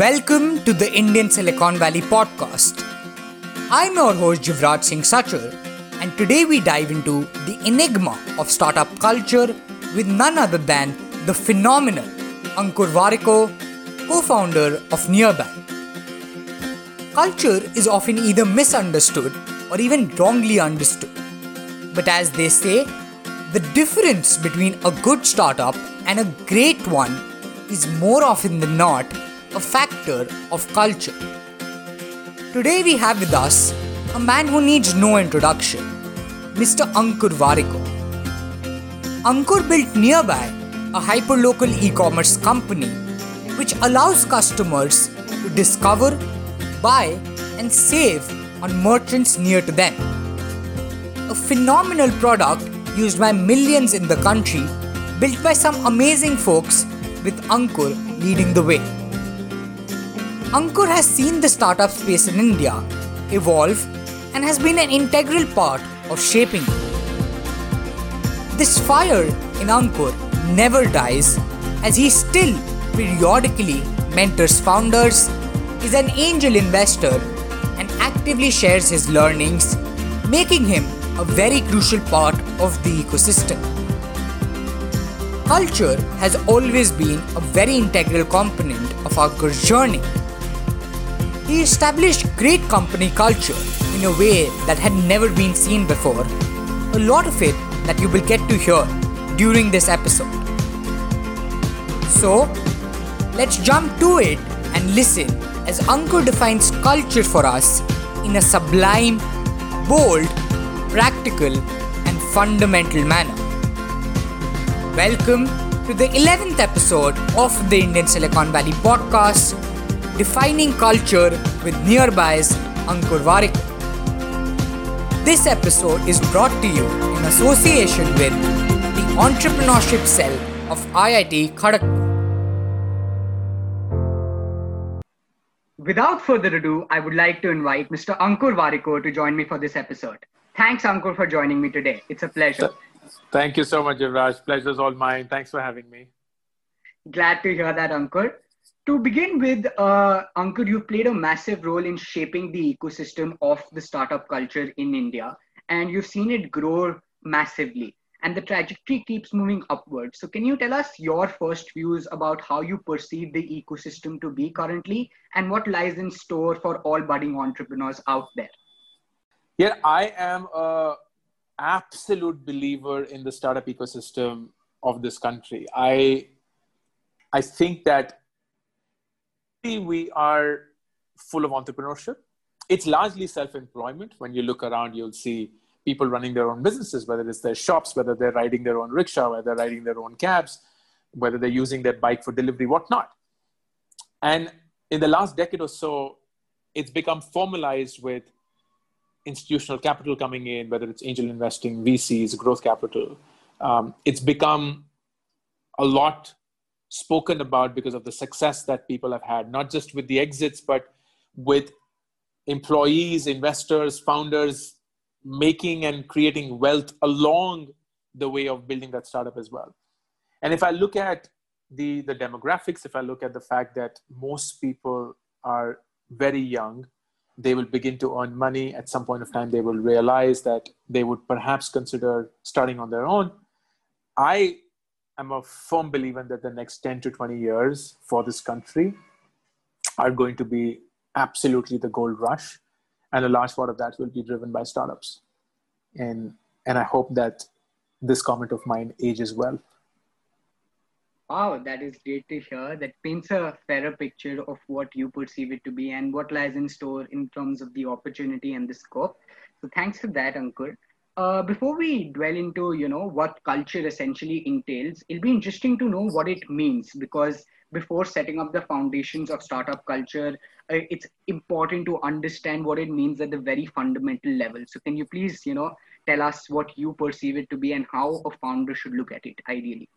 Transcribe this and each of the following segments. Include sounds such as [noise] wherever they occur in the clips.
Welcome to the Indian Silicon Valley podcast. I'm your host Jivraj Singh Sachar, and today we dive into the enigma of startup culture with none other than the phenomenal Ankur Warikoo, co founder of Nearbuy. Culture is often either misunderstood or even wrongly understood. But as they say, the difference between a good startup and a great one is more often than not a factor of culture. Today we have with us a man who needs no introduction, Mr. Ankur Warikoo. Ankur built Nearbuy, a hyperlocal e-commerce company which allows customers to discover, buy and save on merchants near to them. A phenomenal product used by millions in the country, built by some amazing folks with Ankur leading the way. Ankur has seen the startup space in India evolve and has been an integral part of shaping it. This fire in Ankur never dies as he still periodically mentors founders, is an angel investor, and actively shares his learnings, making him a very crucial part of the ecosystem. Culture has always been a very integral component of Ankur's journey. He established great company culture in a way that had never been seen before. A lot of it that you will get to hear during this episode. So, let's jump to it and listen as Ankur defines culture for us in a sublime, bold, practical, and fundamental manner. Welcome to the 11th episode of the Indian Silicon Valley podcast, Defining Culture with Nearbuy's Ankur Warikoo. This episode is brought to you in association with the Entrepreneurship Cell of IIT Kharagpur. Without further ado, I would like to invite Mr. Ankur Warikoo to join me for this episode. Thanks, Ankur, for joining me today. It's a pleasure. Thank you so much, Yuvraj. Pleasure's all mine. Thanks for having me. Glad to hear that, Ankur. To begin with, uh, Ankur, you played a massive role in shaping the ecosystem of the startup culture in India, and you've seen it grow massively, and the trajectory keeps moving upwards. So, can you tell us your first views about how you perceive the ecosystem to be currently, and what lies in store for all budding entrepreneurs out there? Yeah, I am a absolute believer in the startup ecosystem of this country. I I think that we are full of entrepreneurship. It's largely self-employment. When you look around, you'll see people running their own businesses, whether it's their shops, whether they're riding their own rickshaw, whether they're riding their own cabs, whether they're using their bike for delivery, whatnot. And in the last decade or so, it's become formalized with institutional capital coming in, whether it's angel investing, VCs, growth capital. Um, it's become a lot spoken about because of the success that people have had, not just with the exits, but with employees, investors, founders making and creating wealth along the way of building that startup as well. And if I look at the, the demographics, if I look at the fact that most people are very young, they will begin to earn money. At some point of time, they will realize that they would perhaps consider starting on their own. I am a firm believer that the next 10 to 20 years for this country are going to be absolutely the gold rush. And a large part of that will be driven by startups. And, and I hope that this comment of mine ages well. Wow, that is great to hear. That paints a fairer picture of what you perceive it to be and what lies in store in terms of the opportunity and the scope. So thanks for that, Ankur. Uh, before we dwell into you know what culture essentially entails, it'll be interesting to know what it means because before setting up the foundations of startup culture, uh, it's important to understand what it means at the very fundamental level. So can you please you know tell us what you perceive it to be and how a founder should look at it ideally?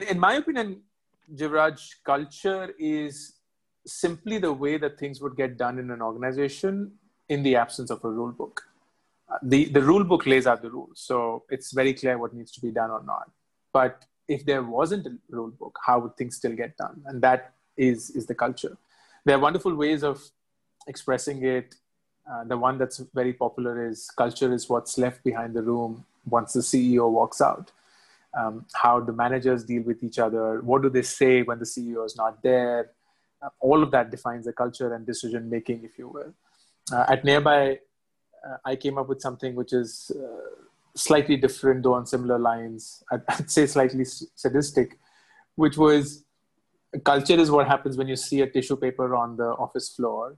In my opinion, Jivraj, culture is simply the way that things would get done in an organization in the absence of a rule book the the rule book lays out the rules so it's very clear what needs to be done or not but if there wasn't a rule book, how would things still get done? And that is is the culture. There are wonderful ways of expressing it. Uh, the one that's very popular is culture is what's left behind the room once the CEO walks out. Um, how the managers deal with each other. What do they say when the CEO is not there? Uh, all of that defines the culture and decision making, if you will. Uh, at Nearbuy, uh, I came up with something which is uh, slightly different, though on similar lines. I'd, [laughs] I'd, say slightly sadistic, which was culture is what happens when you see a tissue paper on the office floor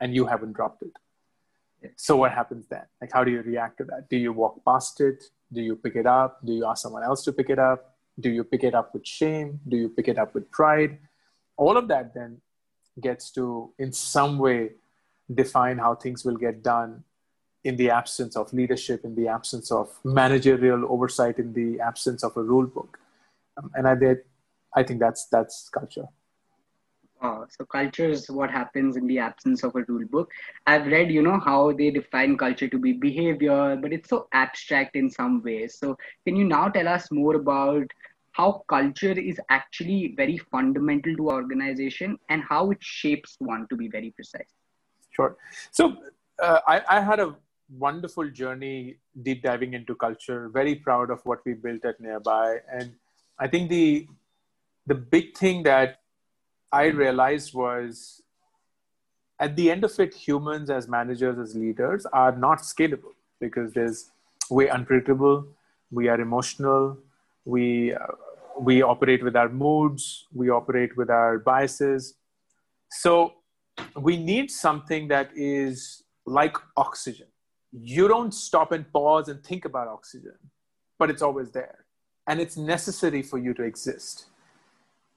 and you haven't dropped it. So what happens then? Like, how do you react to that? Do you walk past it? Do you pick it up? Do you ask someone else to pick it up? Do you pick it up with shame? Do you pick it up with pride? All of that then gets to, in some way, define how things will get done in the absence of leadership, in the absence of managerial oversight, in the absence of a rule book. Um, and I did, I think that's that's culture. Uh, so culture is what happens in the absence of a rule book. I've read, you know, how they define culture to be behavior, but it's so abstract in some ways. So can you now tell us more about how culture is actually very fundamental to organization and how it shapes one to be very precise? Sure. So uh, I, I had a wonderful journey deep diving into culture very proud of what we built at nearbuy and i think the the big thing that i realized was at the end of it humans as managers as leaders are not scalable because there's we're unpredictable we are emotional we uh, we operate with our moods we operate with our biases so we need something that is like oxygen you don't stop and pause and think about oxygen, but it's always there. And it's necessary for you to exist.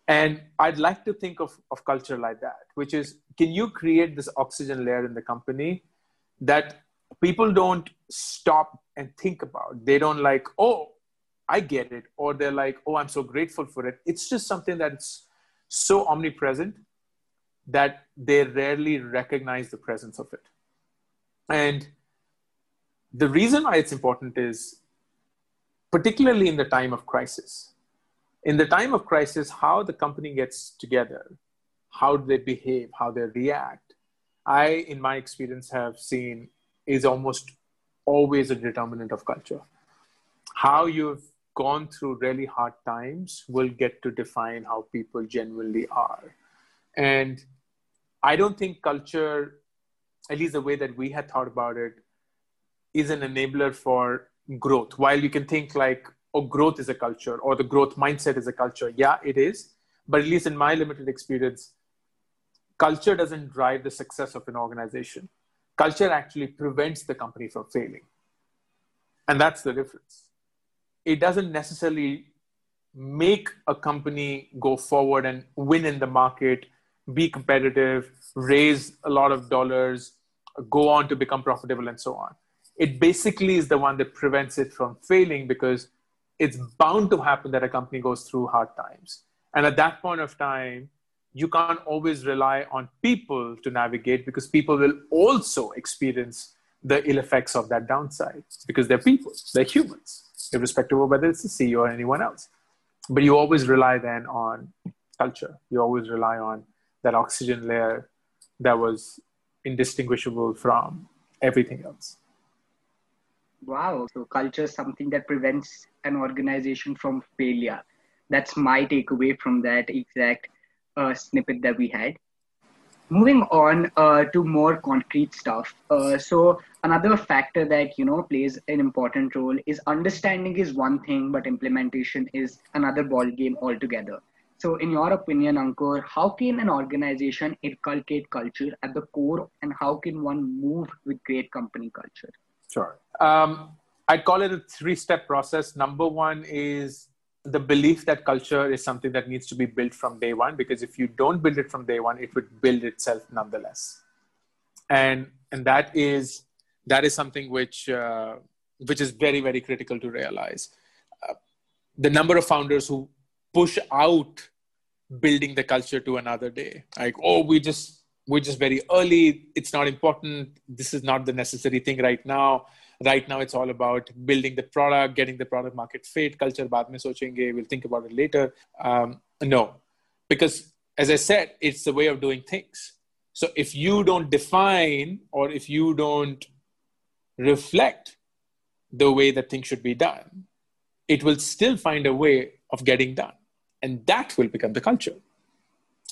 And I'd like to think of, of culture like that, which is can you create this oxygen layer in the company that people don't stop and think about? They don't like, oh, I get it. Or they're like, oh, I'm so grateful for it. It's just something that's so omnipresent that they rarely recognize the presence of it. And the reason why it's important is particularly in the time of crisis in the time of crisis how the company gets together how do they behave how they react i in my experience have seen is almost always a determinant of culture how you've gone through really hard times will get to define how people genuinely are and i don't think culture at least the way that we had thought about it is an enabler for growth. While you can think like, oh, growth is a culture or the growth mindset is a culture. Yeah, it is. But at least in my limited experience, culture doesn't drive the success of an organization. Culture actually prevents the company from failing. And that's the difference. It doesn't necessarily make a company go forward and win in the market, be competitive, raise a lot of dollars, go on to become profitable, and so on it basically is the one that prevents it from failing because it's bound to happen that a company goes through hard times. And at that point of time, you can't always rely on people to navigate because people will also experience the ill effects of that downside because they're people, they're humans, irrespective of whether it's the CEO or anyone else. But you always rely then on culture. You always rely on that oxygen layer that was indistinguishable from everything else. Wow. So culture is something that prevents an organization from failure. That's my takeaway from that exact uh, snippet that we had. Moving on uh, to more concrete stuff. Uh, so another factor that you know plays an important role is understanding is one thing, but implementation is another ball game altogether. So, in your opinion, Ankur, how can an organization inculcate culture at the core, and how can one move with great company culture? Sure. Um, I'd call it a three step process. Number one is the belief that culture is something that needs to be built from day one, because if you don't build it from day one, it would build itself nonetheless. And, and that is that is something which uh, which is very very critical to realize. Uh, the number of founders who push out building the culture to another day, like oh we just we're just very early it's not important this is not the necessary thing right now right now it's all about building the product getting the product market fit culture baad mein sochenge we'll think about it later. Um, no because as i said it's the way of doing things. So if you don't define or if you don't reflect the way that things should be done it will still find a way of getting done. And that will become the culture.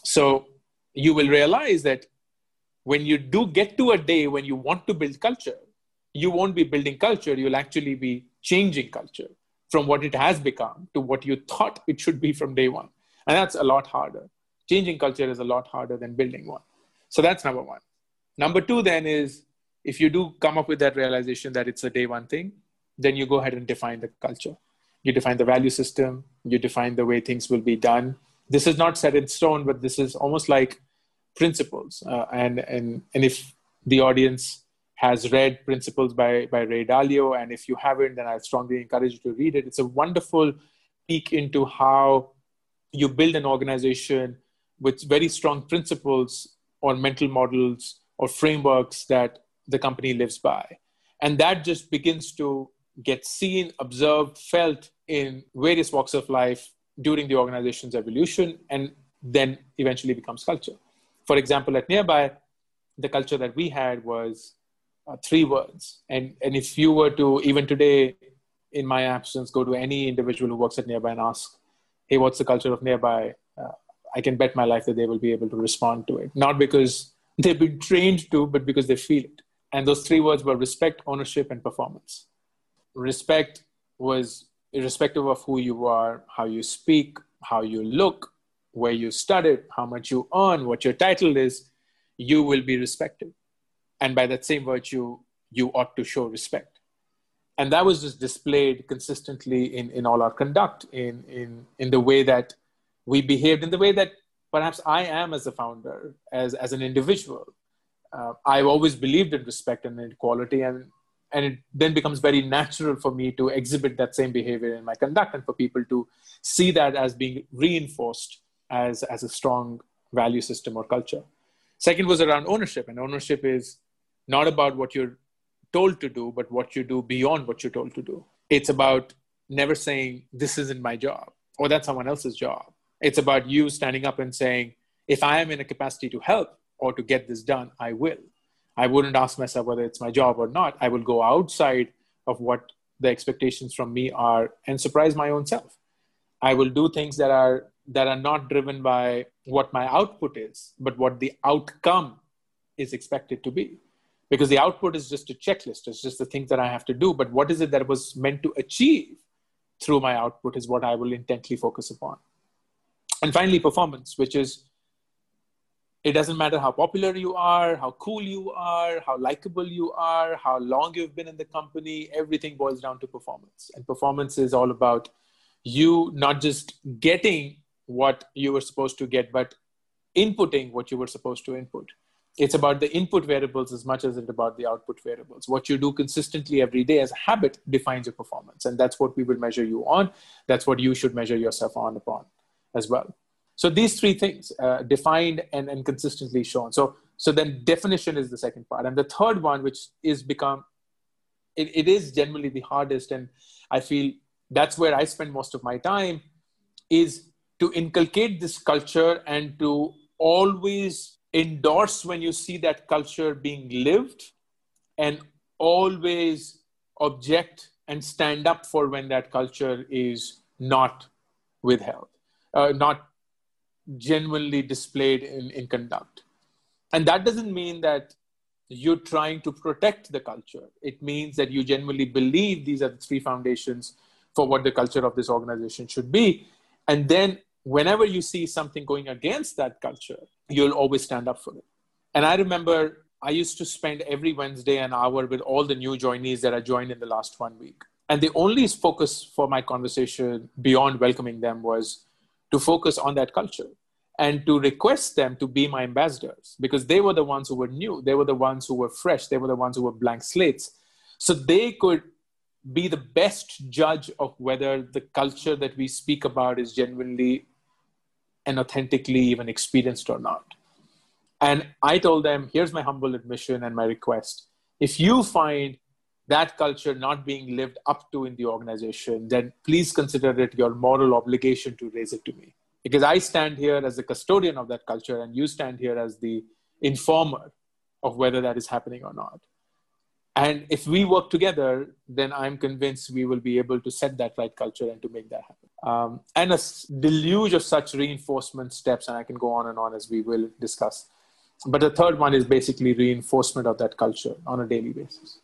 So you will realize that when you do get to a day when you want to build culture you won't be building culture, you'll actually be changing culture from what it has become to what you thought it should be from day one. And that's a lot harder. Changing culture is a lot harder than building one. So that's number one. Number two, then, is if you do come up with that realization that it's a day one thing, then you go ahead and define the culture. You define the value system, you define the way things will be done. This is not set in stone, but this is almost like principles. Uh, and, and, and if the audience has read Principles by, by Ray Dalio. And if you haven't, then I strongly encourage you to read it. It's a wonderful peek into how you build an organization with very strong principles or mental models or frameworks that the company lives by. And that just begins to get seen, observed, felt in various walks of life during the organization's evolution and then eventually becomes culture. For example, at Nearbuy, the culture that we had was uh, three words. And, and if you were to, even today, in my absence, go to any individual who works at Nearbuy and ask, hey, what's the culture of Nearbuy? Uh, I can bet my life that they will be able to respond to it. Not because [laughs] they've been trained to, but because they feel it. And those three words were respect, ownership, and performance. Respect was irrespective of who you are, how you speak, how you look, where you studied, how much you earn, what your title is, you will be respected and by that same virtue you ought to show respect. And that was just displayed consistently in, in all our conduct in, in, in the way that we behaved in the way that perhaps i am as a founder as, as an individual. Uh, i've always believed in respect and equality and and it then becomes very natural for me to exhibit that same behavior in my conduct and for people to see that as being reinforced as, as a strong value system or culture. Second was around ownership and ownership is not about what you're told to do, but what you do beyond what you're told to do. It's about never saying, This isn't my job, or that's someone else's job. It's about you standing up and saying, If I am in a capacity to help or to get this done, I will. I wouldn't ask myself whether it's my job or not. I will go outside of what the expectations from me are and surprise my own self. I will do things that are that are not driven by what my output is, but what the outcome is expected to be because the output is just a checklist. It's just the things that i have to do. But what is it that was meant to achieve through my output is what i will intently focus upon. And finally performance which is it doesn't matter how popular you are how cool you are how likable you are how long you've been in the company everything boils down to performance. And performance is all about you not just getting what you were supposed to get but inputting what you were supposed to input it's about the input variables as much as it's about the output variables. What you do consistently every day as a habit defines your performance. And that's what we will measure you on. That's what you should measure yourself on upon as well. So these three things uh, defined and, and consistently shown. So, so then definition is the second part. And the third one, which is become, it, it is generally the hardest. And I feel that's where I spend most of my time is to inculcate this culture and to always endorse when you see that culture being lived and always object and stand up for when that culture is not withheld, uh, not genuinely displayed in, in conduct. And that doesn't mean that you're trying to protect the culture. It means that you genuinely believe these are the three foundations for what the culture of this organization should be. And then whenever you see something going against that culture, you'll always stand up for it. And I remember I used to spend every Wednesday an hour with all the new joinees that I joined in the last one week. And the only focus for my conversation beyond welcoming them was to focus on that culture and to request them to be my ambassadors because they were the ones who were new. They were the ones who were fresh. They were the ones who were blank slates. So they could be the best judge of whether the culture that we speak about is genuinely and authentically even experienced or not. And I told them, here's my humble admission and my request. If you find that culture not being lived up to in the organization, then please consider it your moral obligation to raise it to me. Because I stand here as the custodian of that culture, and you stand here as the informer of whether that is happening or not. And if we work together, then I'm convinced we will be able to set that right culture and to make that happen. Um, and a deluge of such reinforcement steps, and I can go on and on as we will discuss. But the third one is basically reinforcement of that culture on a daily basis.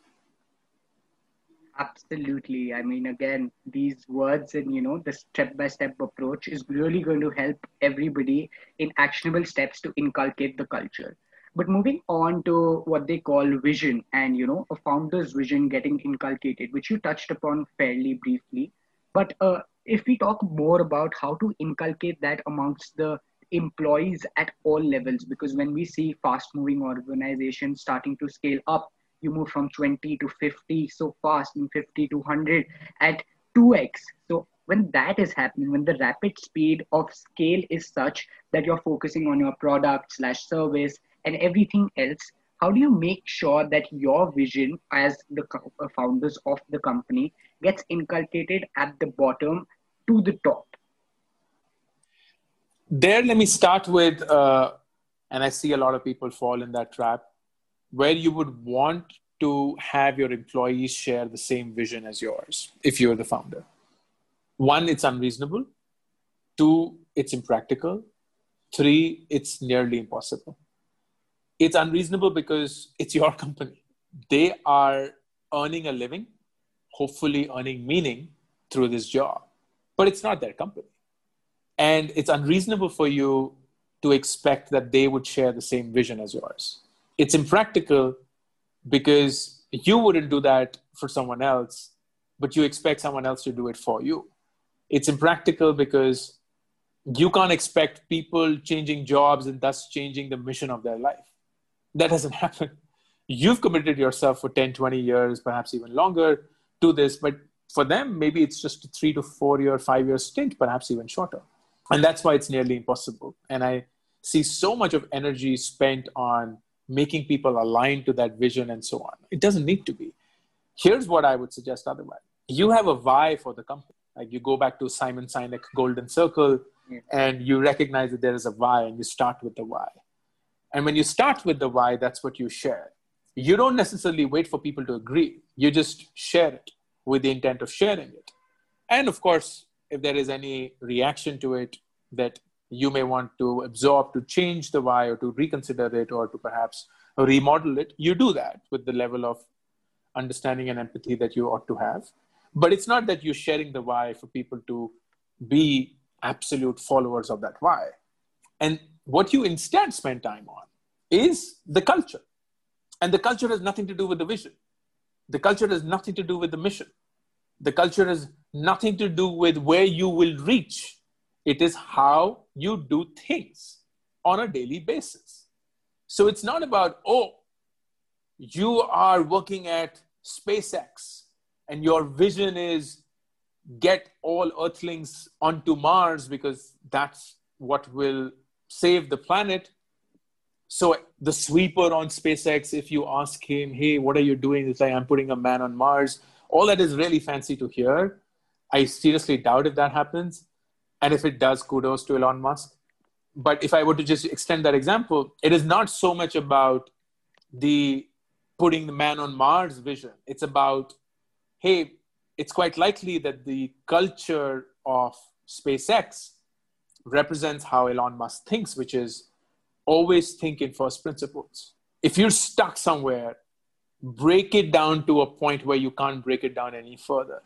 Absolutely. I mean, again, these words and, you know, the step by step approach is really going to help everybody in actionable steps to inculcate the culture. But moving on to what they call vision and, you know, a founder's vision getting inculcated, which you touched upon fairly briefly. But uh, if we talk more about how to inculcate that amongst the employees at all levels, because when we see fast moving organizations starting to scale up, you move from 20 to 50 so fast and 50 to 100 at 2x. So when that is happening, when the rapid speed of scale is such that you're focusing on your product slash service and everything else, how do you make sure that your vision as the founders of the company gets inculcated at the bottom to the top? There, let me start with, uh, and I see a lot of people fall in that trap, where you would want to have your employees share the same vision as yours if you're the founder. One, it's unreasonable. Two, it's impractical. Three, it's nearly impossible it's unreasonable because it's your [laughs] company. They are earning a living, hopefully earning meaning through this job, but it's not their company. And it's unreasonable for you to expect that they would share the same vision as yours. It's impractical because you wouldn't do that for someone else, but you expect someone else to do it for you. It's impractical because you can't expect people changing jobs and thus changing the mission of their life that doesn't [laughs] happen you've committed yourself for 10 20 years perhaps even longer to this but for them maybe it's just a three to four year five year stint perhaps even shorter. And that's why it's nearly impossible. And i see so much of energy spent on making people aligned to that vision and so on. It doesn't need to be. Here's what i would suggest otherwise. You have a why for the company. Like you go back to simon sinek golden circle yeah. and you recognize that there is a why and you start with the why. And when you start with the why, that's what you share. You don't necessarily wait for people to agree. You just share it with the intent of sharing it. And of course, if there is any reaction to it that you may want to absorb to change the why or to reconsider it or to perhaps remodel it, you do that with the level of understanding and empathy that you ought to have. But it's not that you're sharing the why for people to be absolute followers of that why. And what you instead spend time on is the culture. And the culture has nothing to do with the vision. The culture has nothing to do with the mission. The culture has nothing to do with where you will reach. It is how you do things on a daily basis. So it's not about, oh, you are working at SpaceX and your vision is get all earthlings onto Mars because that's what will save the planet. So the sweeper on SpaceX, if you ask him, hey, what are you doing? It's like, I'm putting a man on Mars. All that is really fancy to hear. I seriously doubt if that happens. And if it does, kudos to Elon Musk. But if I were to just extend that example, it is not so much about the putting the man on Mars vision. It's about, hey, it's quite likely that the culture of SpaceX represents how Elon Musk thinks, which is always think in first principles. If you're stuck somewhere, break it down to a point where you can't break it down any further.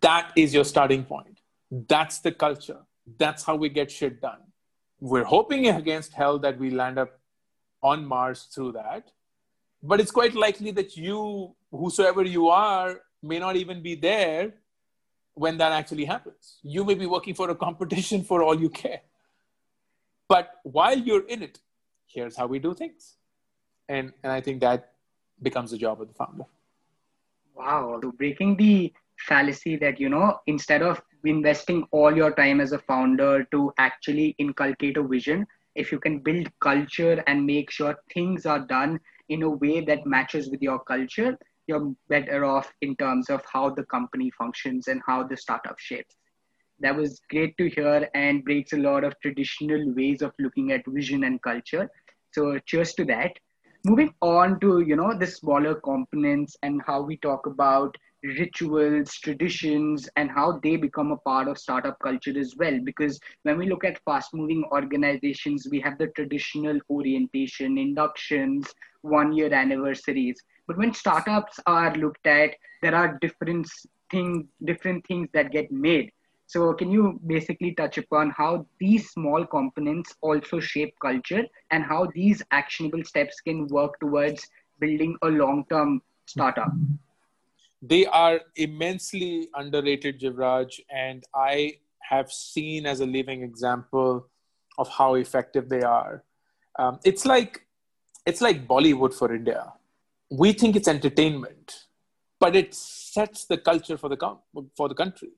That is your starting point. That's the culture. That's how we get shit done. We're hoping against hell that we land up on Mars through that. But it's quite likely that you, whosoever you are, may not even be there when that actually happens. You may be working for a competition for all you care. But while you're in it, here's how we do things. And, and I think that becomes the job of the founder. Wow. Breaking the fallacy that, you know, instead of investing all your time as a founder to actually inculcate a vision, if you can build culture and make sure things are done in a way that matches with your culture, you're better off in terms of how the company functions and how the startup shapes. That was great to hear and breaks a lot of traditional ways of looking at vision and culture. So cheers to that. Moving on to you know the smaller components and how we talk about rituals, traditions, and how they become a part of startup culture as well. Because when we look at fast moving organizations, we have the traditional orientation, inductions, one year anniversaries. But when startups are looked at, there are different things, different things that get made. So, can you basically touch upon how these small components also shape culture and how these actionable steps can work towards building a long term startup? they are immensely underrated, Jivraj, and I have seen as a living example of how effective they are. Um, it's like it's like Bollywood for India. We think it's entertainment, but it sets the culture for the for the country.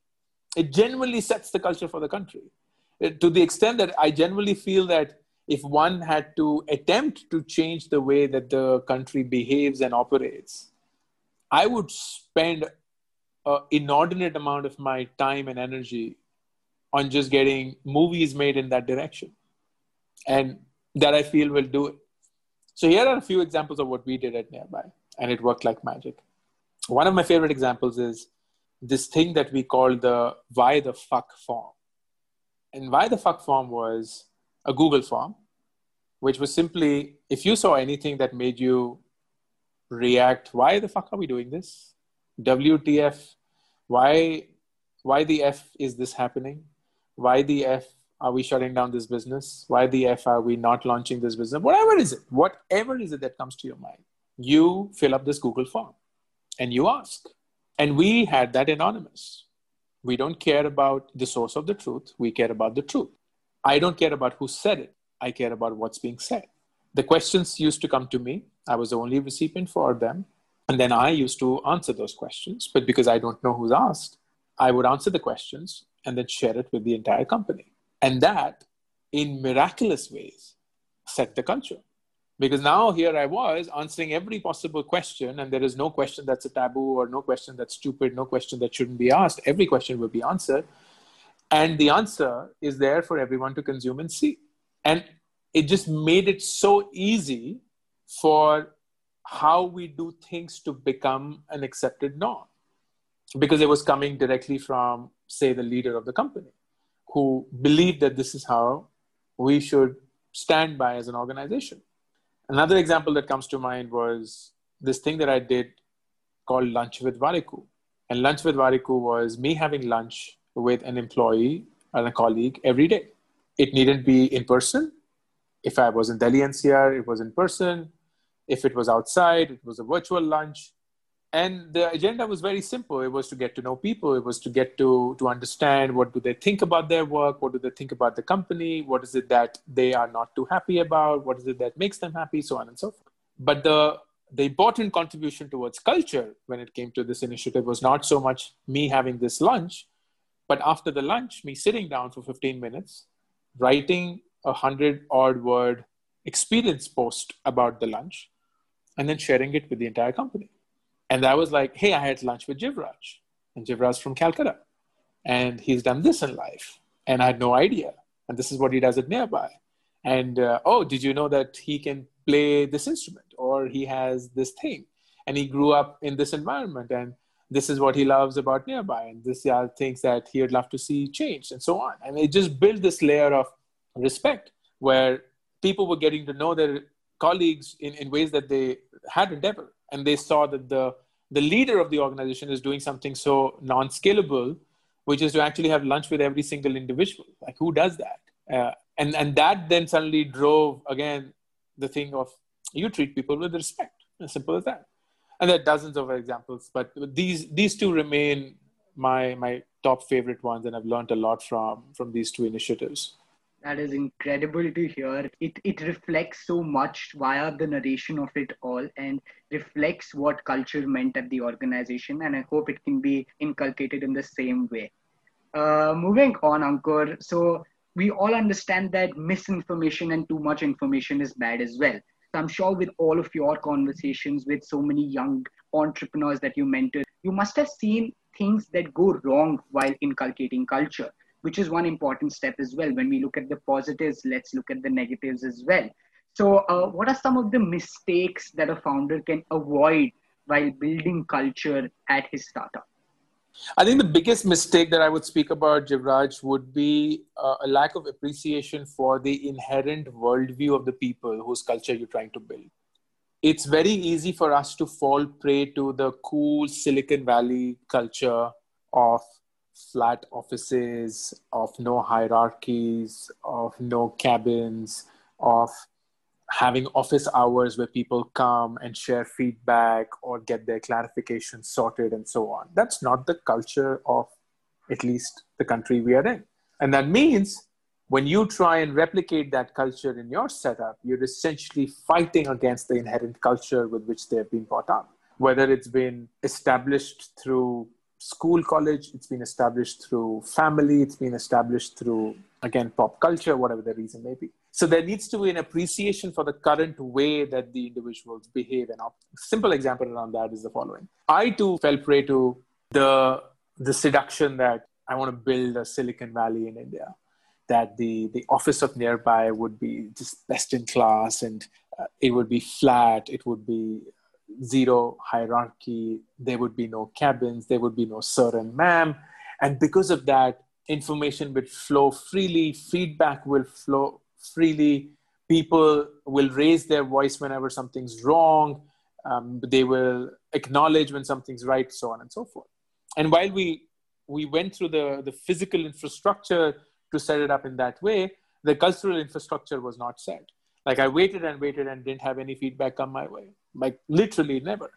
It genuinely sets the culture for the country, it, to the extent that I genuinely feel that if one had to attempt to change the way that the country behaves and operates, I would spend an inordinate amount of my time and energy on just getting movies made in that direction. And that I feel will do it. So here are a few examples of what we did at Nearbuy, and it worked like magic. One of my favorite examples is this thing that we call the why the fuck form. And why the fuck form was a Google form, which was simply if you saw anything that made you react why the fuck are we doing this? Wtf why why the f is this happening? Why the f are we shutting down this business? Why the f are we not launching this business? Whatever is it whatever is it that comes to your mind you fill up this google form and you ask and we had that anonymous we don't care about the source of the truth we care about the truth i don't care about who said it i care about what's being said the questions used to come to me. I was the only recipient for them. And then I used to answer those questions. But because I don't know who's asked, I would answer the questions and then share it with the entire company. And that, in miraculous ways, set the culture. Because now here I was answering every possible question, and there is no question that's a taboo or no question that's stupid, no question that shouldn't be asked. Every question will be answered. And the answer is there for everyone to consume and see. And it just made it so easy for how we do things to become an accepted norm because it was coming directly from say the leader of the company who believed that this is how we should stand by as an organization another example that comes to mind was this thing that i did called lunch with Warikoo and lunch with Warikoo was me having lunch with an employee and a colleague every day it needn't be in person if I was in Delhi NCR, it was in person. If it was outside, it was a virtual lunch. And the agenda was very simple. It was to get to know people. It was to get to, to understand what do they think about their work? What do they think about the company? What is it that they are not too happy about? What is it that makes them happy? So on and so forth. But the, the important contribution towards culture when it came to this initiative was not so much me having this lunch, but after the lunch, me sitting down for 15 minutes, writing a hundred odd word experience post about the lunch and then sharing it with the entire company. And I was like, hey, I had lunch with Jivraj, and Jivraj from Calcutta, and he's done this in life, and I had no idea. And this is what he does at Nearbuy. And uh, oh, did you know that he can play this instrument, or he has this thing, and he grew up in this environment, and this is what he loves about Nearbuy, and this are things that he would love to see changed, and so on. And it just built this layer of respect, where people were getting to know their colleagues in, in ways that they hadn't ever. And they saw that the, the leader of the organization is doing something so non scalable, which is to actually have lunch with every single individual. Like, who does that? Uh, and, and that then suddenly drove, again, the thing of you treat people with respect. As simple as that. And there are dozens of examples, but these, these two remain my, my top favorite ones, and I've learned a lot from, from these two initiatives. That is incredible to hear. It it reflects so much via the narration of it all and reflects what culture meant at the organization. And I hope it can be inculcated in the same way. Uh, moving on, Ankur. So we all understand that misinformation and too much information is bad as well. So I'm sure with all of your conversations with so many young entrepreneurs that you mentored, you must have seen things that go wrong while inculcating culture, which is one important step as well. When we look at the positives, let's look at the negatives as well. So, uh, what are some of the mistakes that a founder can avoid while building culture at his startup? I think the biggest mistake that I would speak about, Jivraj, would be uh, a lack of appreciation for the inherent worldview of the people whose culture you're trying to build. It's very easy for us to fall prey to the cool Silicon Valley culture of flat offices, of no hierarchies, of no cabins, of having office hours where people come and share feedback or get their clarifications sorted and so on. That's not the culture of at least the country we are in. And that means when you try and replicate that culture in your setup, you're essentially fighting against the inherent culture with which they've been brought up. Whether it's been established through school, college, it's been established through family, it's been established through, again, pop culture, whatever the reason may be. So there needs to be an appreciation for the current way that the individuals behave. And a simple example around that is the following. I too fell prey to the, the seduction that I want to build a Silicon Valley in India, that the, the office of nearbuy would be just best in class and uh, it would be flat, it would be zero hierarchy, there would be no cabins, there would be no sir and ma'am. And because of that, information would flow freely, feedback will flow freely. People will raise their voice whenever something's wrong. Um, they will acknowledge when something's right, so on and so forth. And while we we went through the, the physical infrastructure to set it up in that way, the cultural infrastructure was not set. Like I waited and waited and didn't have any feedback come my way. Like literally never.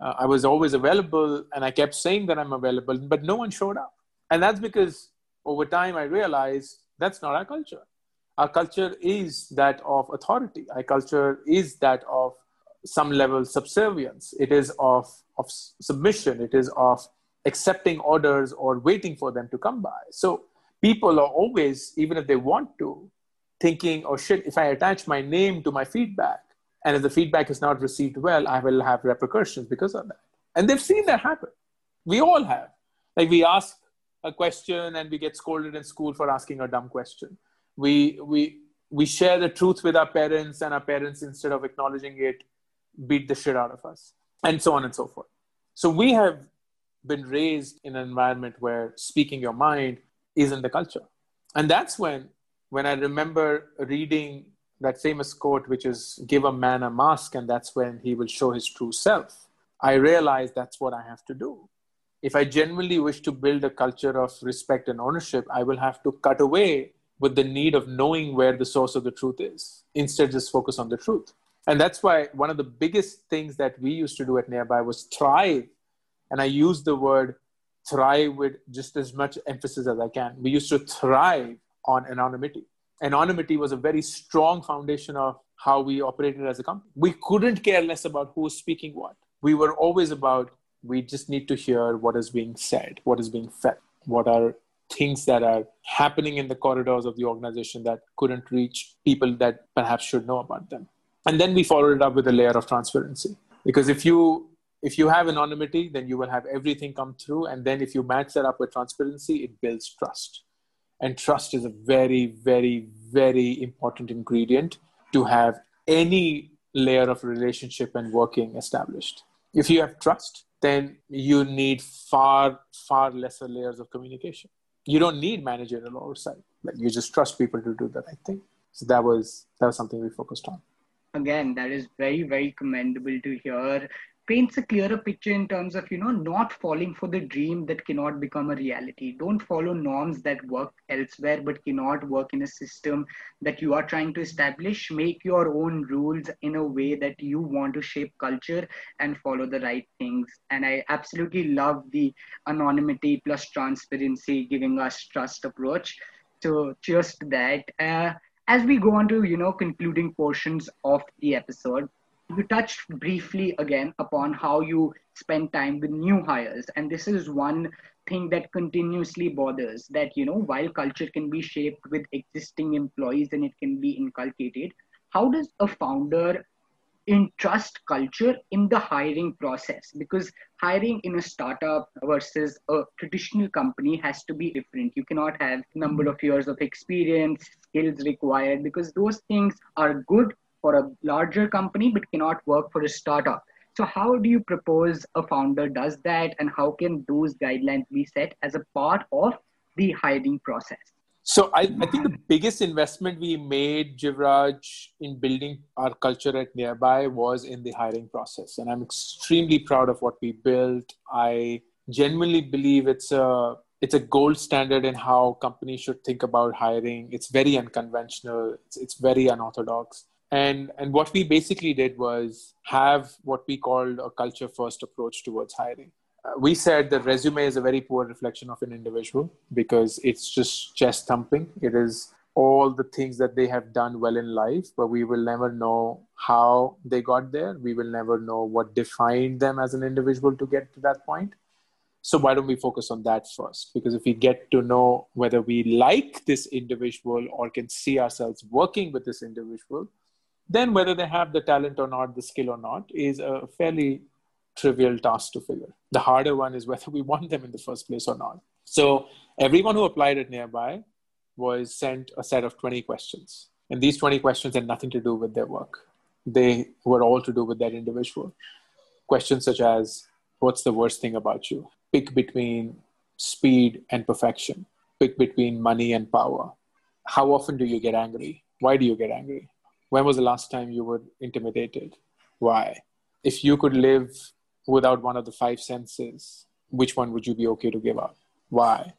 Uh, I was always available and I kept saying that I'm available, but no one showed up. And that's because over time I realized that's not our culture our culture is that of authority our culture is that of some level subservience it is of, of submission it is of accepting orders or waiting for them to come by so people are always even if they want to thinking oh shit if i attach my name to my feedback and if the feedback is not received well i will have repercussions because of that. And they've seen that happen. We all have. Like we ask a question and we get scolded in school for asking a dumb question. We we we share the truth with our parents and our parents instead of acknowledging it beat the shit out of us and so on and so forth. So we have been raised in an environment where speaking your mind isn't the culture. And that's when when i remember reading that famous quote which is give a man a mask and that's when he will show his true self i realized that's what i have to do. If i genuinely wish to build a culture of respect and ownership i will have to cut away with the need of knowing where the source of the truth is instead just focus on the truth. And that's why one of the biggest things that we used to do at nearbuy was thrive. And i use the word thrive with just as much emphasis as i can. We used to thrive on anonymity. Anonymity was a very strong foundation of how we operated as a company. We couldn't care less about who's speaking what. We were always about we just need to hear what is being said what is being fed what are things that are happening in the corridors of the organization that couldn't reach people that perhaps should know about them. And then we followed it up with a layer of transparency. Because if you if you have anonymity then you will have everything come through. And then if you match that up with transparency it builds trust and trust is a very very very important ingredient to have any layer of relationship and working established if you have trust then you need far far lesser layers of communication you don't need managerial oversight. Like you just trust people to do the right thing. So that was that was something we focused on. Again, that is very very commendable to hear paints a clearer picture in terms of you know not falling for the dream that cannot become a reality. Don't follow norms that work elsewhere but cannot work in a system that you are trying to establish. Make your own rules in a way that you want to shape culture and follow the right things. And i absolutely love the anonymity plus transparency giving us trust approach. So cheers to that. Uh, as we go on to you know concluding portions of the episode you touched briefly again upon how you spend time with new hires and this is one thing that continuously bothers that you know while culture can be shaped with existing employees and it can be inculcated how does a founder in trust culture in the hiring process? Because hiring in a startup versus a traditional company has to be different. You cannot have number of years of experience skills required because those things are good for a larger company but cannot work for a startup so how do you propose a founder does that and how can those guidelines be set as a part of the hiring process so I, I, think the biggest investment we made, Jivraj, in building our culture at Nearbuy was in the hiring process. And I'm extremely proud of what we built. I genuinely believe it's a it's a gold standard in how companies should think about hiring. It's very unconventional. It's, it's very unorthodox. And and what we basically did was have what we called a culture first approach towards hiring uh, we said that resume is a very poor reflection of an individual because it's just chest thumping. It is all the things that they have done well in life, but we will never know how they got there. We will never know what defined them as an individual to get to that point. So, why don't we focus on that first? Because if we get to know whether we like this individual or can see ourselves working with this individual, then whether they have the talent or not, the skill or not, is a fairly trivial task to figure. The harder one is whether we want them in the first place or not. So everyone who applied at Nearbuy was sent a set of 20 questions. And these 20 questions had nothing to do with their work. They were all to do with that individual. Questions such as, what's the worst thing about you? Pick between speed and perfection. Pick between money and power. How often do you get angry? Why do you get angry? When was the last time you were intimidated? Why? If you could live without one of the five senses, which one would you be okay to give up? Why?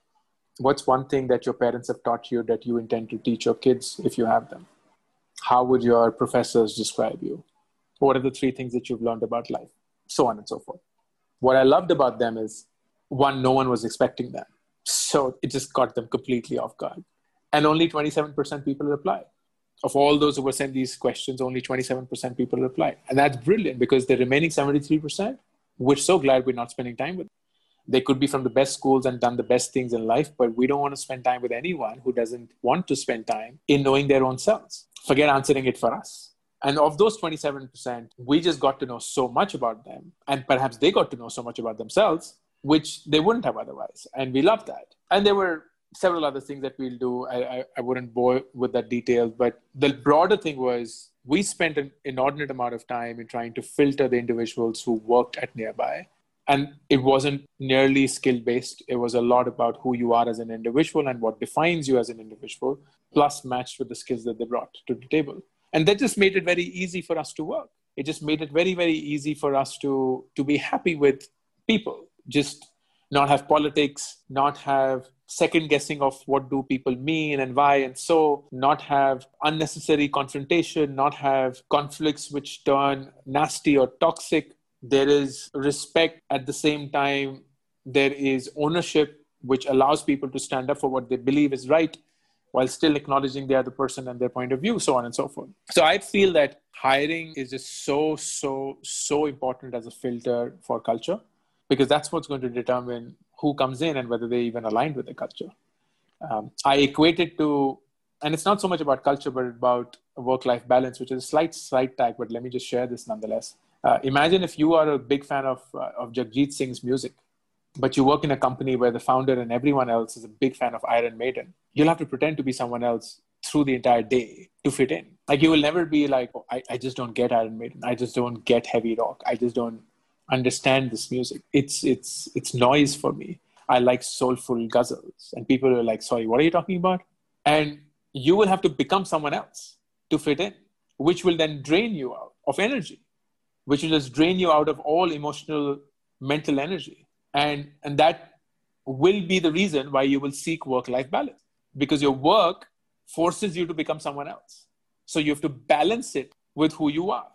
What's one thing that your parents have taught you that you intend to teach your kids if you have them? How would your professors describe you? What are the three things that you've learned about life? So on and so forth. What I loved about them is one, no one was expecting them. So it just caught them completely off guard. And only 27% people replied of all those who were sent these questions, only 27% people replied. And that's brilliant because the remaining 73%, we're so glad we're not spending time with. Them. They could be from the best schools and done the best things in life, but we don't want to spend time with anyone who doesn't want to spend time in knowing their own selves. Forget answering it for us. And of those 27%, we just got to know so much about them. And perhaps they got to know so much about themselves, which they wouldn't have otherwise. And we love that. And there were several other things that we'll do. I, I, I wouldn't bore with that detail, but the broader thing was we spent an inordinate amount of time in trying to filter the individuals who worked at nearbuy. And it wasn't nearly skill based it was a lot about who you are as an individual and what defines you as an individual plus matched with the skills that they brought to the table. And that just made it very easy for us to work. It just made it very very easy for us to to be happy with people. Just not have politics not have second guessing of what do people mean and why and so not have unnecessary confrontation not have conflicts which turn nasty or toxic. There is respect. At the same time there is ownership which allows people to stand up for what they believe is right while still acknowledging the other person and their point of view so on and so forth. So i feel that hiring is just so so so important as a filter for culture because that's what's going to determine who comes in and whether they even aligned with the culture. Um, I equate it to, and it's not so much about culture, but about work-life balance, which is a slight side tag. But let me just share this nonetheless. Uh, imagine if you are a big fan of uh, of Jagjit Singh's music, but you work in a company where the founder and everyone else is a big fan of Iron Maiden. You'll have to pretend to be someone else through the entire day to fit in. Like you will never be like, oh, I, I just don't get Iron Maiden. I just don't get heavy rock. I just don't understand this music. It's it's it's noise for me. I like soulful ghazals, and people are like, "Sorry, what are you talking about?" And you will have to become someone else to fit in, which will then drain you out of energy, which will just drain you out of all emotional, mental energy, and and that will be the reason why you will seek work-life balance because your work forces you to become someone else. So you have to balance it with who you are.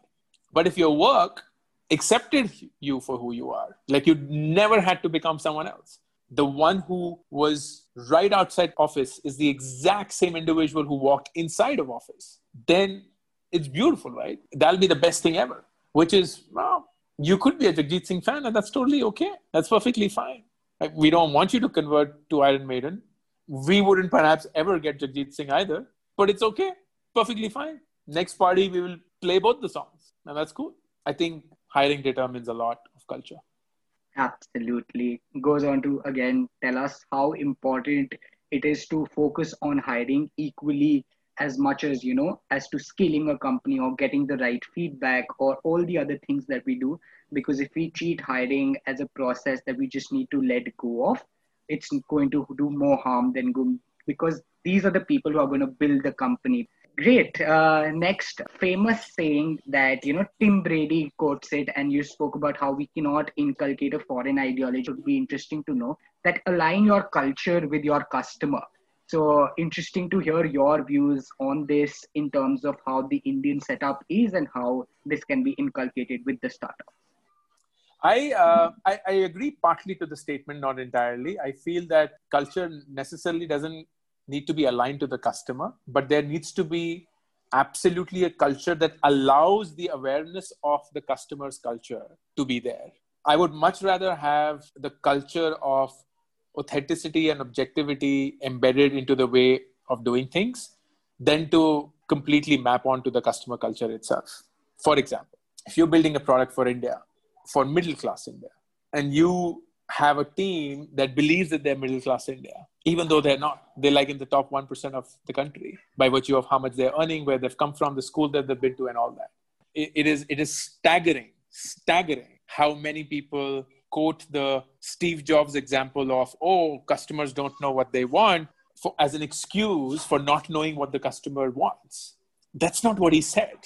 But if your work accepted you for who you are. Like you never had to become someone else. The one who was right outside office is the exact same individual who walked inside of office. Then it's beautiful, right? That'll be the best thing ever. Which is, well, you could be a Jagjit Singh fan, and that's totally okay. That's perfectly fine. Like, we don't want you to convert to Iron Maiden. We wouldn't perhaps ever get Jagjit Singh either, but it's okay. Perfectly fine. Next party, we will play both the songs. And that's cool. I think hiring determines a lot of culture. Absolutely. Goes on to again tell us how important it is to focus on hiring equally as much as you know as to scaling a company or getting the right feedback or all the other things that we do because if we treat hiring as a process that we just need to let go of it's going to do more harm than good because these are the people who are going to build the company Great. Uh, next, famous saying that you know Tim Brady quotes it, and you spoke about how we cannot inculcate a foreign ideology. It would be interesting to know that align your culture with your customer. So interesting to hear your views on this in terms of how the Indian setup is and how this can be inculcated with the startup. I, uh, I, I agree partly to the statement, not entirely. I feel that culture necessarily doesn't need to be aligned to the customer, but there needs to be absolutely a culture that allows the awareness of the customer's culture to be there. I would much rather have the culture of authenticity and objectivity embedded into the way of doing things than to completely map onto the customer culture itself. For example, if you're building a product for India, for middle class India, and you have a team that believes that they're middle class India, even though they're not. They're like in the top 1% of the country by virtue of how much they're earning, where they've come from, the school that they've been to, and all that. it, it is, it is staggering, staggering how many people quote the Steve Jobs example of, oh, customers don't know what they want for, as an excuse for not knowing what the customer wants. That's not what he said.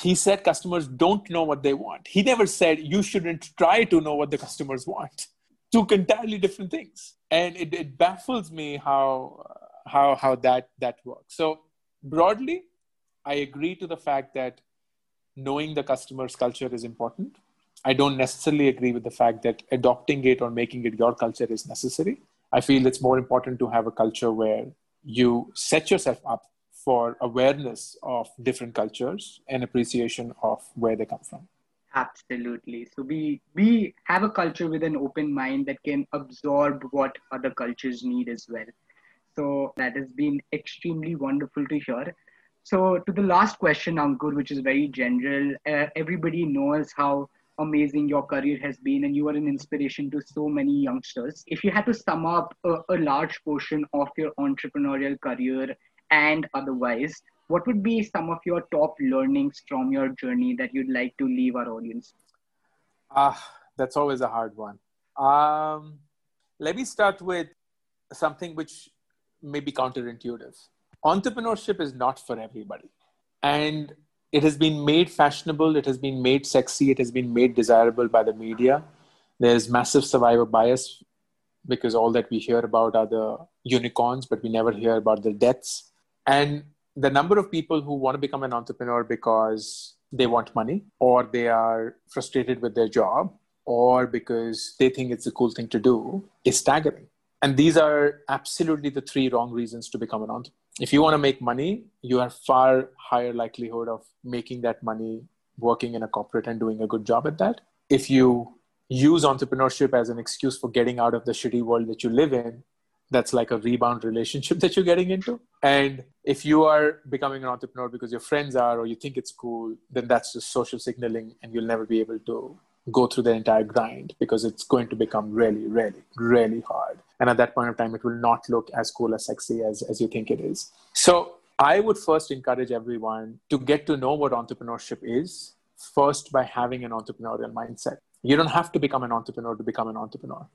He said customers don't know what they want. He never said you shouldn't try to know what the customers want two entirely different things. And it, it baffles me how how how that that works. So broadly i agree to the fact that knowing the customer's culture is important. I don't necessarily agree with the fact that adopting it or making it your culture is necessary. I feel it's more important to have a culture where you set yourself up for awareness of different cultures and appreciation of where they come from Absolutely. So we we have a culture with an open mind that can absorb what other cultures need as well. So that has been extremely wonderful to hear. So to the last question, Ankur, which is very general, uh, everybody knows how amazing your career has been, and you are an inspiration to so many youngsters. If you had to sum up a, a large portion of your entrepreneurial career and otherwise, what would be some of your top learnings from your journey that you'd like to leave our audience? Ah, uh, that's always a hard one. Um, let me start with something which may be counterintuitive. Entrepreneurship is not for everybody. And it has been made fashionable, it has been made sexy, it has been made desirable by the media. There's massive survivor bias because all that we hear about are the unicorns, but we never hear about the deaths. And the number of people who want to become an entrepreneur because they want money or they are frustrated with their job or because they think it's a cool thing to do is staggering. And these are absolutely the three wrong reasons to become an entrepreneur. If you want to make money, you have far higher likelihood of making that money working in a corporate and doing a good job at that. If you use entrepreneurship as an excuse for getting out of the shitty world that you live in, that's like a rebound relationship [laughs] that you're getting into. And if you are becoming an entrepreneur because your friends are or you think it's cool, then that's just social signaling and you'll never be able to go through the entire grind because it's going to become really, really, really hard. And at that point of time, it will not look as cool as sexy as, as you think it is. So I would first encourage everyone to get to know what entrepreneurship is first by having an entrepreneurial mindset. You don't have to become an entrepreneur to become an entrepreneur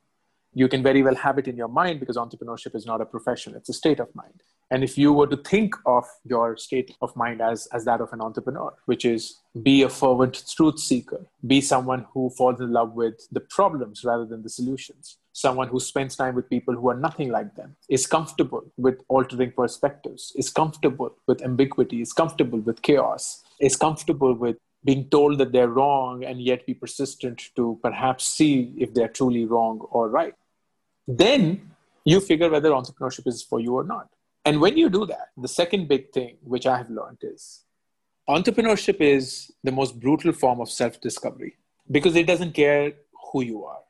you can very well have it in your mind because entrepreneurship is not a profession it's a state of mind. And if you were to think of your state of mind as as that of an entrepreneur which is be a fervent truth seeker be someone who falls in love with the problems rather than the solutions someone who spends time with people who are nothing like them is comfortable with altering perspectives is comfortable with ambiguity is comfortable with chaos is comfortable with being told that they're wrong and yet be persistent to perhaps see if they're truly wrong or right. Then you figure whether entrepreneurship is for you or not. And when you do that, the second big thing which I have learned is entrepreneurship is the most brutal form of self discovery because it doesn't care who you are.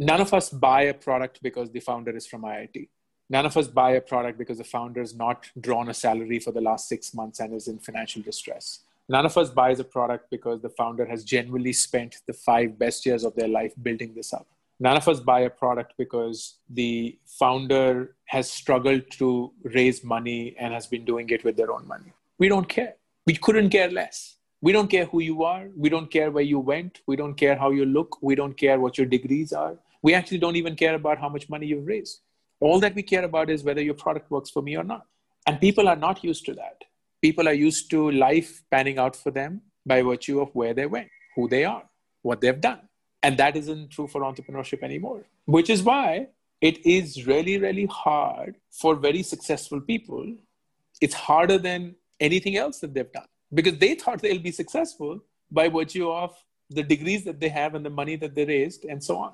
None of us buy a product because the founder is from IIT. None of us buy a product because the founder has not drawn a salary for the last six months and is in financial distress None of us buys a product because the founder has genuinely spent the five best years of their life building this up. None of us buy a product because the founder has struggled to raise money and has been doing it with their own money. We don't care. We couldn't care less. We don't care who you are. We don't care where you went. We don't care how you look. We don't care what your degrees are. We actually don't even care about how much money you've raised. All that we care about is whether your product works for me or not. And people are not used to that people are used to life panning out for them by virtue of where they went, who they are, what they've done. And that isn't true for entrepreneurship anymore, which is why it is really, really hard for very successful people. It's harder than anything else that they've done because they thought they'll be successful by virtue of the degrees that they have and the money that they raised and so on.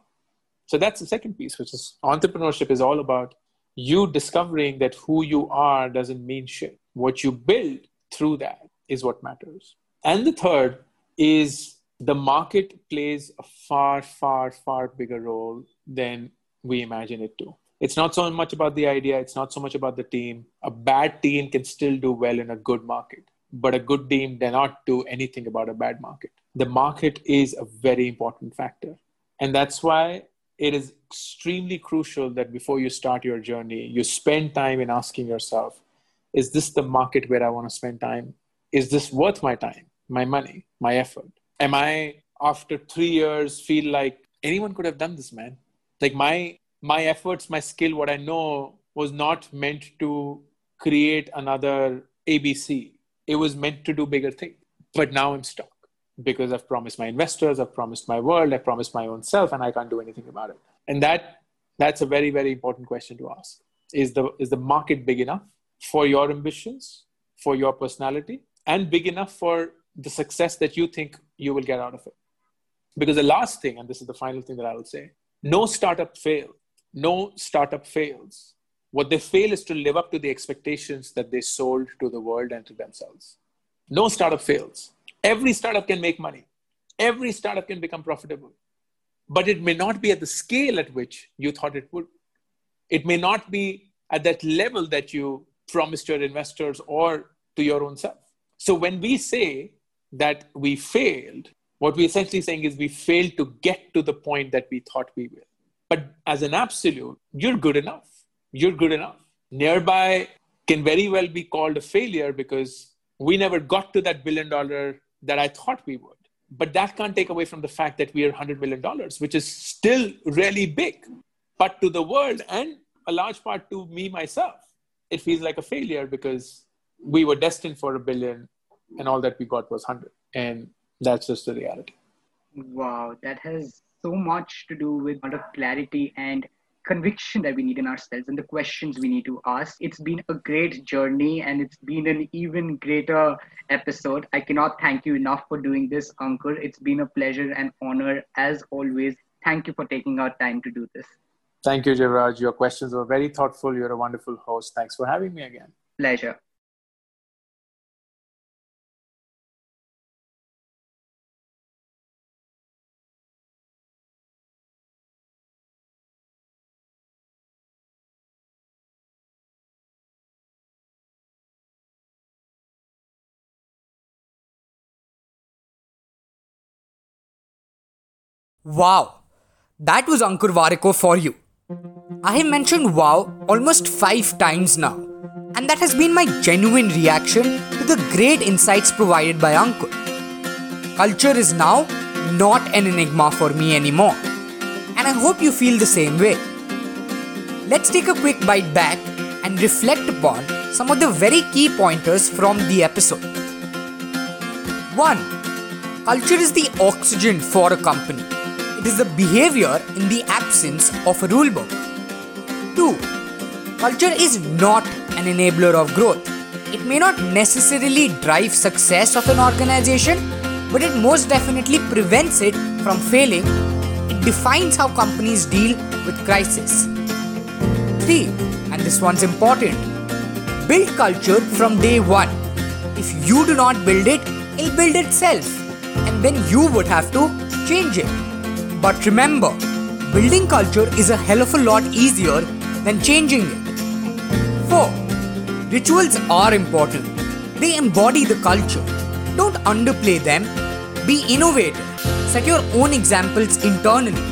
So that's the second piece, which is entrepreneurship is all about you discovering that who you are doesn't mean shit what you build through that is what matters. And the third is the market plays a far, far, far bigger role than we imagine it to. It's not so much about the idea, it's not so much about the team. A bad team can still do well in a good market, but a good team cannot do anything about a bad market. The market is a very important factor. And that's why it is extremely crucial that before you start your journey, you spend time in asking yourself, is this the market where I want to spend time? Is this worth my time, my money, my effort? Am I, after three years, feel like anyone could have done this, man? Like my my efforts, my skill, what I know was not meant to create another ABC. It was meant to do bigger things. But now I'm stuck because I've promised my investors, I've promised my world, I've promised my own self, and I can't do anything about it. And that that's a very, very important question to ask. Is the is the market big enough? For your ambitions, for your personality, and big enough for the success that you think you will get out of it. Because the last thing, and this is the final thing that I will say no startup fail. No startup fails. What they fail is to live up to the expectations that they sold to the world and to themselves. No startup fails. Every startup can make money, every startup can become profitable, but it may not be at the scale at which you thought it would. It may not be at that level that you promised your investors or to your own self. So when we say that we failed, what we're essentially saying is we failed to get to the point that we thought we will. But as an absolute, you're good enough. You're good enough. Nearbuy can very well be called a failure because we never got to that billion dollar that I thought we would. But that can't take away from the fact that we are $100 million, which is still really big. But to the world and a large part to me myself, it feels like a failure because we were destined for a billion and all that we got was 100 and that's just the reality. Wow that has so much to do with a lot of clarity and conviction that we need in ourselves and the questions we need to ask. It's been a great journey and it's been an even greater episode. I cannot thank you enough for doing this ankur. It's been a pleasure and honor as always. Thank you for taking our time to do this Thank you, Jivraj. Your questions were very thoughtful. You're a wonderful host. Thanks for having me again. Pleasure. Wow, that was Ankur Warikoo for you. I have mentioned wow almost five times now, and that has been my genuine reaction to the great insights provided by Ankur. Culture is now not an enigma for me anymore, and I hope you feel the same way. Let's take a quick bite back and reflect upon some of the very key pointers from the episode. 1. Culture is the oxygen for a company. It is the behavior in the absence of a rulebook. 2. Culture is not an enabler of growth. It may not necessarily drive success of an organization, but it most definitely prevents it from failing. It defines how companies deal with crisis. 3. And this one's important. Build culture from day 1. If you do not build it, it'll build itself. And then you would have to change it. But remember, building culture is a hell of a lot easier than changing it. 4. Rituals are important. They embody the culture. Don't underplay them. Be innovative. Set your own examples internally.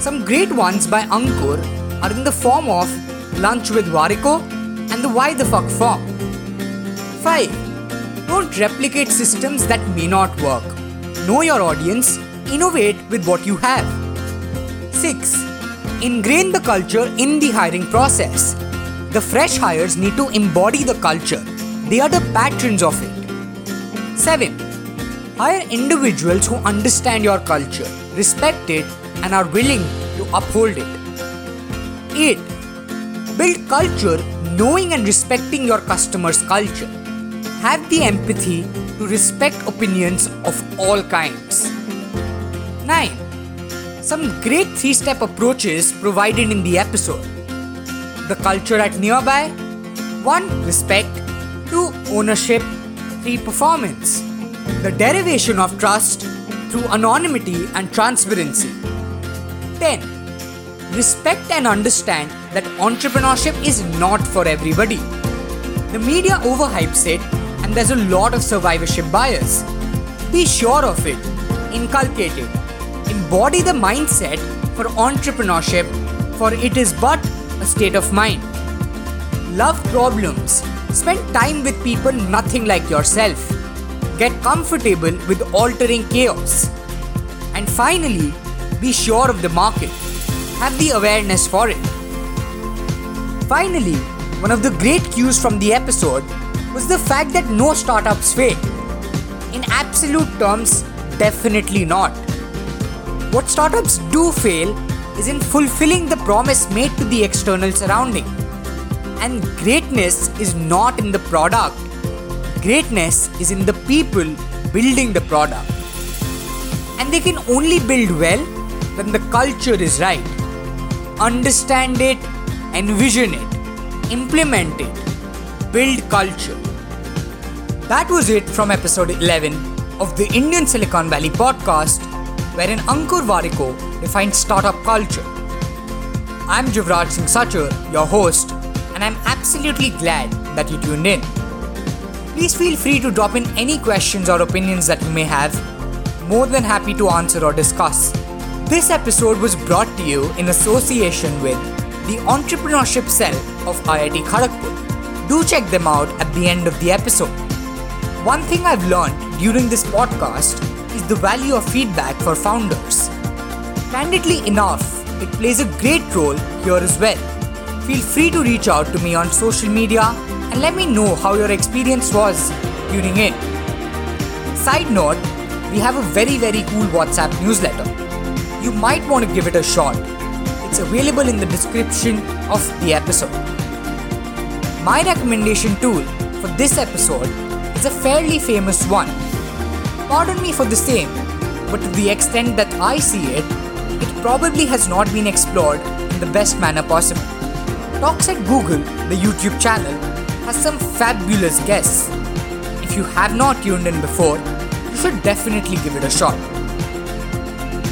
Some great ones by Ankur are in the form of Lunch with Warikoo and the Why the Fuck form. 5. Don't replicate systems that may not work. Know your audience, innovate with what you have. 6. Ingrain the culture in the hiring process. The fresh hires need to embody the culture, they are the patrons of it. 7. Hire individuals who understand your culture, respect it, and are willing to uphold it. 8. Build culture knowing and respecting your customer's culture. Have the empathy to respect opinions of all kinds. 9. Some great three step approaches provided in the episode. The culture at nearbuy 1. Respect, 2. Ownership, 3. Performance. The derivation of trust through anonymity and transparency. 10. Respect and understand that entrepreneurship is not for everybody. The media overhypes it and there's a lot of survivorship bias. Be sure of it, inculcate it, embody the mindset for entrepreneurship, for it is but a state of mind. Love problems. Spend time with people nothing like yourself. Get comfortable with altering chaos. And finally, be sure of the market. Have the awareness for it. Finally, one of the great cues from the episode was the fact that no startups fail. In absolute terms, definitely not. What startups do fail is in fulfilling the promise made to the external surrounding. And greatness is not in the product, greatness is in the people building the product. And they can only build well when the culture is right. Understand it, envision it, implement it, build culture. That was it from episode 11 of the Indian Silicon Valley podcast, wherein Ankur Warikoo defines startup culture. I'm Jivraj Singh Sachar, your host, and I'm absolutely glad that you tuned in. Please feel free to drop in any questions or opinions that you may have. More than happy to answer or discuss. This episode was brought to you in association with the Entrepreneurship Cell of IIT Kharagpur. Do check them out at the end of the episode. One thing I've learned during this podcast is the value of feedback for founders. Candidly enough, it plays a great role here as well. Feel free to reach out to me on social media and let me know how your experience was tuning in. Side note, we have a very very cool WhatsApp newsletter. You might want to give it a shot. It's available in the description of the episode. My recommendation tool for this episode is a fairly famous one. Pardon me for the same, but to the extent that I see it, it probably has not been explored in the best manner possible. Talks at Google, the YouTube channel, has some fabulous guests. If you have not tuned in before, you should definitely give it a shot.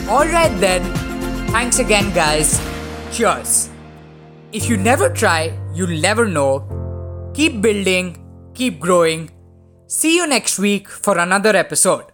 Alright then, thanks again, guys. Cheers. If you never try, you'll never know. Keep building, keep growing. See you next week for another episode.